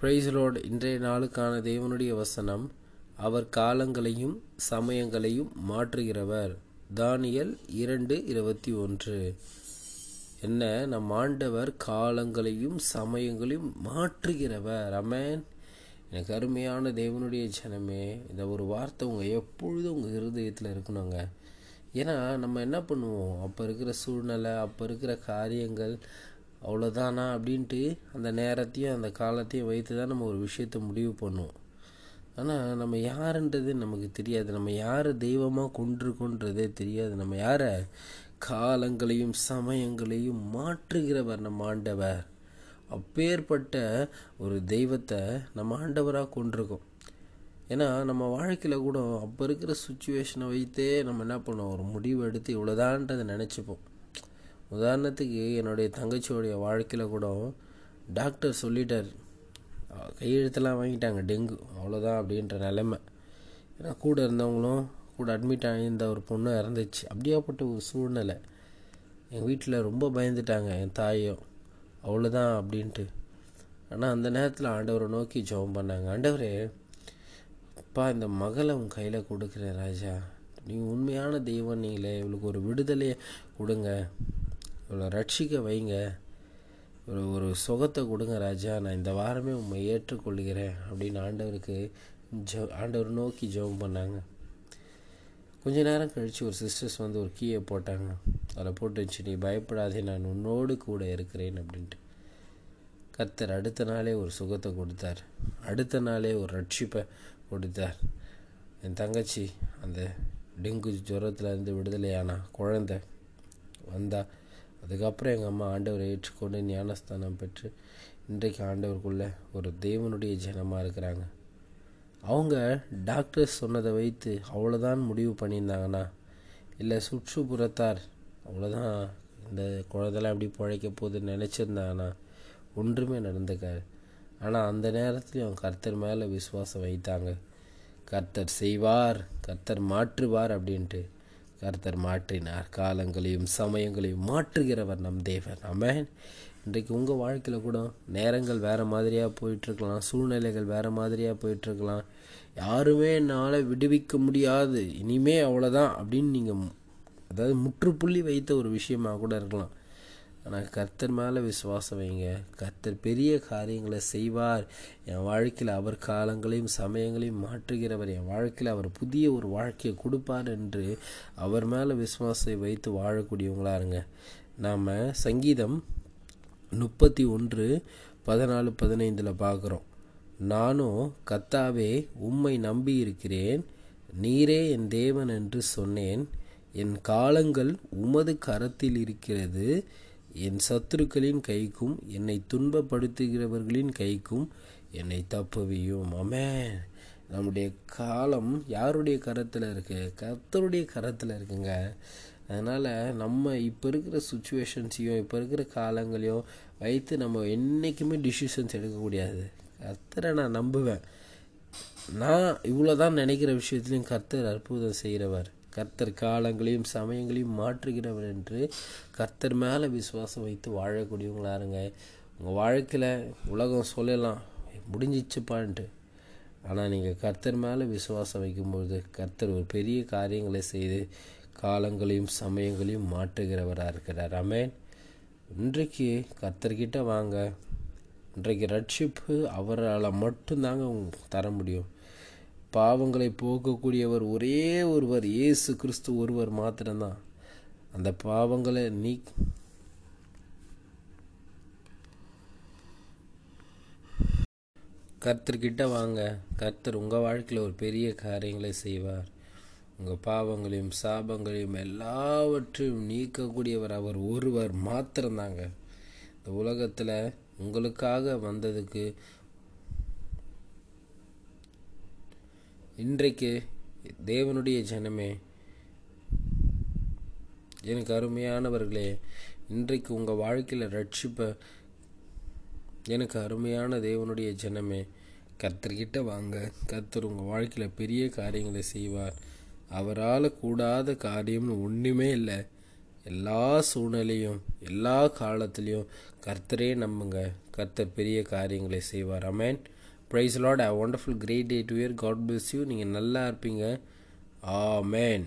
Price இன்றைய நாளுக்கான தேவனுடைய வசனம் அவர் காலங்களையும் சமயங்களையும் மாற்றுகிறவர். தானியல் இரண்டு இருபத்தி ஒன்று. என்ன? நம் ஆண்டவர் காலங்களையும் சமயங்களையும் மாற்றுகிறவர். அமேன் எனக்கு அருமையான தேவனுடைய ஜனமே இந்த ஒரு வார்த்தை உங்கள் எப்பொழுதும் உங்கள் ஹிருதயத்தில் இருக்கணுங்க. ஏன்னா நம்ம என்ன பண்ணுவோம்? அப்போ இருக்கிற சூழ்நிலை அப்போ இருக்கிற காரியங்கள் அவ்வளோதானா அப்படின்ட்டு அந்த நேரத்தையும் அந்த காலத்தையும் வைத்து தான் நம்ம ஒரு விஷயத்தை முடிவு பண்ணுவோம். ஆனால் நம்ம யாருன்றது நமக்கு தெரியாது. நம்ம யாரை தெய்வமாக கொண்டிருக்கோன்றதே தெரியாது. நம்ம யாரை காலங்களையும் சமயங்களையும் மாற்றுகிறவர் நம்ம ஆண்டவர். அப்பேற்பட்ட ஒரு தெய்வத்தை நம்ம ஆண்டவராக கொண்டிருக்கோம் ஏன்னா நம்ம வாழ்க்கையில் கூட அப்போ இருக்கிற சுச்சுவேஷனை வைத்தே நம்ம என்ன பண்ணுவோம்? ஒரு முடிவு எடுத்து இவ்வளோதான்றதை நினச்சிப்போம். உதாரணத்துக்கு என்னுடைய தங்கச்சியோடைய வாழ்க்கையில் கூட டாக்டர் சொல்லிட்டார். கையெழுத்தெல்லாம் வாங்கிட்டாங்க டெங்கு அவ்வளோதான் அப்படின்ற நிலமை. ஏன்னா கூட இருந்தவங்களும் கூட அட்மிட் ஆகியிருந்த ஒரு பொண்ணு இறந்துச்சு. அப்படியாப்பட்ட ஒரு சூழ்நிலை. எங்கள் வீட்டில் ரொம்ப பயந்துட்டாங்க என் தாயும் அவ்வளோதான் அப்படின்ட்டு. ஆனால் அந்த நேரத்தில் ஆண்டவரை நோக்கி ஜெபம் பண்ணாங்க. ஆண்டவரே அப்பா இந்த மகளை உன் கையில் கொடுக்குறேன் ராஜா. நீ உண்மையான தெய்வம் நீங்களே. இவளுக்கு ஒரு விடுதலையை கொடுங்க. இவளை ரட்சிக்க வைங்க. ஒரு ஒரு சுகத்தை கொடுங்க ராஜா. நான் இந்த வாரமே உண்மை ஏற்றுக்கொள்கிறேன் அப்படின்னு ஆண்டவருக்கு ஜ ஆண்டவர் நோக்கி ஜெபம் பண்ணாங்க. கொஞ்ச நேரம் கழித்து ஒரு சிஸ்டர்ஸ் வந்து ஒரு கீயை போட்டாங்க. அதில் போட்டு வச்சு நீ பயப்படாதே நான் உன்னோடு கூட இருக்கிறேன் அப்படின்ட்டு. கர்த்தர் அடுத்த நாளே ஒரு சுகத்தை கொடுத்தார். அடுத்த நாளே ஒரு ரட்சிப்பை கொடுத்தார். என் தங்கச்சி அந்த டெங்கு ஜுரத்துலேருந்து விடுதலையானா குழந்த வந்தால் அதுக்கப்புறம் எங்கள் அம்மா ஆண்டவரை ஏற்றுக்கொண்டு ஞானஸ்தானம் பெற்று இன்றைக்கு ஆண்டவருக்குள்ளே ஒரு தேவனுடைய ஜனமாக இருக்கிறாங்க. அவங்க டாக்டர்ஸ் சொன்னதை வைத்து அவ்வளோதான் முடிவு பண்ணியிருந்தாங்கன்னா இல்லை சுற்றுப்புறத்தார் அவ்வளோதான் இந்த குழந்தைலாம் எப்படி பிழைக்க போகுதுன்னு நினச்சிருந்தாங்கன்னா ஒன்றுமே நடந்துக்காது. ஆனால் அந்த நேரத்துலையும் கர்த்தர் மேலே விசுவாசம் வைத்தாங்க. கர்த்தர் செய்வார் கர்த்தர் மாற்றுவார் அப்படின்ட்டு. கர்த்தர் மாற்றினார். காலங்களையும் சமயங்களையும் மாற்றுகிறவர் நம் தேவன். அமேன் இன்றைக்கு உங்கள் வாழ்க்கையில் கூட நேரங்கள் வேறு மாதிரியாக போயிட்டுருக்கலாம். சூழ்நிலைகள் வேறு மாதிரியாக போயிட்டுருக்கலாம். யாருமே என்னால் விடுவிக்க முடியாது. இனிமே அவ்வளோதான் அப்படின்னு நீங்கள் அதாவது முற்றுப்புள்ளி வைத்த ஒரு விஷயமாக கூட இருக்கலாம். ஆனால் கர்த்தர் மேலே விசுவாசம் வைங்க. கர்த்தர் பெரிய காரியங்களை செய்வார். என் வாழ்க்கையில் அவர் காலங்களையும் சமயங்களையும் மாற்றுகிறவர். என் வாழ்க்கையில் அவர் புதிய ஒரு வாழ்க்கையை கொடுப்பார் என்று அவர் மேலே விசுவாசத்தை வைத்து வாழக்கூடியவங்களா இருங்க. நாம் சங்கீதம் முப்பத்தி ஒன்று பதினாலு பதினைந்தில் பார்க்குறோம். நானும் கத்தாவே உம்மை நம்பி இருக்கிறேன் நீரே என் தேவன் என்று சொன்னேன். என் காலங்கள் உமது கரத்தில் இருக்கிறது. என் சத்துருக்களின் கைக்கும் என்னை துன்பப்படுத்துகிறவர்களின் கைக்கும் என்னை தப்புவியும் அமே நம்முடைய காலம் யாருடைய கரத்தில் இருக்குது கர்த்தருடைய கரத்தில் இருக்குங்க. அதனால் நம்ம இப்போ இருக்கிற சுச்சுவேஷன்ஸையும் இப்போ இருக்கிற காலங்களையும் வைத்து நம்ம என்றைக்குமே டிசிஷன்ஸ் எடுக்கக்கூடாது கர்த்தரை நான் நம்புவேன். நான் இவ்வளோ தான் நினைக்கிற விஷயத்துலையும் கர்த்தர் அற்புதம் செய்கிறவர் கர்த்தர் காலங்களையும் சமயங்களையும் மாற்றுகிறவர் என்று கர்த்தர் மேலே விசுவாசம் வைத்து வாழக்கூடியவங்களா இருங்க உங்கள் வாழ்க்கையில் உலகம் சொல்லலாம் முடிஞ்சிச்சுப்பான்ட்டு. ஆனால் நீங்கள் கர்த்தர் மேலே விசுவாசம் வைக்கும்போது கர்த்தர் ஒரு பெரிய காரியங்களை செய்து காலங்களையும் சமயங்களையும் மாற்றுகிறவராக இருக்கிறார். அமேன் இன்றைக்கு கர்த்தர்கிட்ட வாங்க. இன்றைக்கு ரட்சிப்பு அவரால் மட்டும்தாங்க தர முடியும். பாவங்களை போக்கக்கூடியவர் ஒரே ஒருவர் இயேசு கிறிஸ்து ஒருவர் மாத்திரம்தான். அந்த பாவங்களை நீ கர்த்தர்கிட்ட வாங்க. கர்த்தர் உங்கள் வாழ்க்கையில் ஒரு பெரிய காரியங்களை செய்வார். உங்கள் பாவங்களையும் சாபங்களையும் எல்லாவற்றையும் நீக்கக்கூடியவர் அவர் ஒருவர் மாத்திரம்தாங்க. இந்த உலகத்தில் உங்களுக்காக வந்ததுக்கு இன்றைக்கு தேவனுடைய ஜனமே எனக்கு அருமையானவர்களே இன்றைக்கு உங்கள் வாழ்க்கையில் ரட்சிப்ப எனக்கு அருமையான தேவனுடைய ஜனமே கர்த்தர்கிட்ட வாங்க. கர்த்தர் உங்கள் வாழ்க்கையில் பெரிய காரியங்களை செய்வார். அவரால் கூடாத காரியம்னு ஒன்றுமே இல்லை. எல்லா சூழ்நிலையும் எல்லா காலத்துலேயும் கர்த்தரே நம்புங்க. கர்த்தர் பெரிய காரியங்களை செய்வார். Amen praise Lord I wonderful great day to year God bless you நீங்கள் நல்லா இருப்பீங்க. ஆ மேன்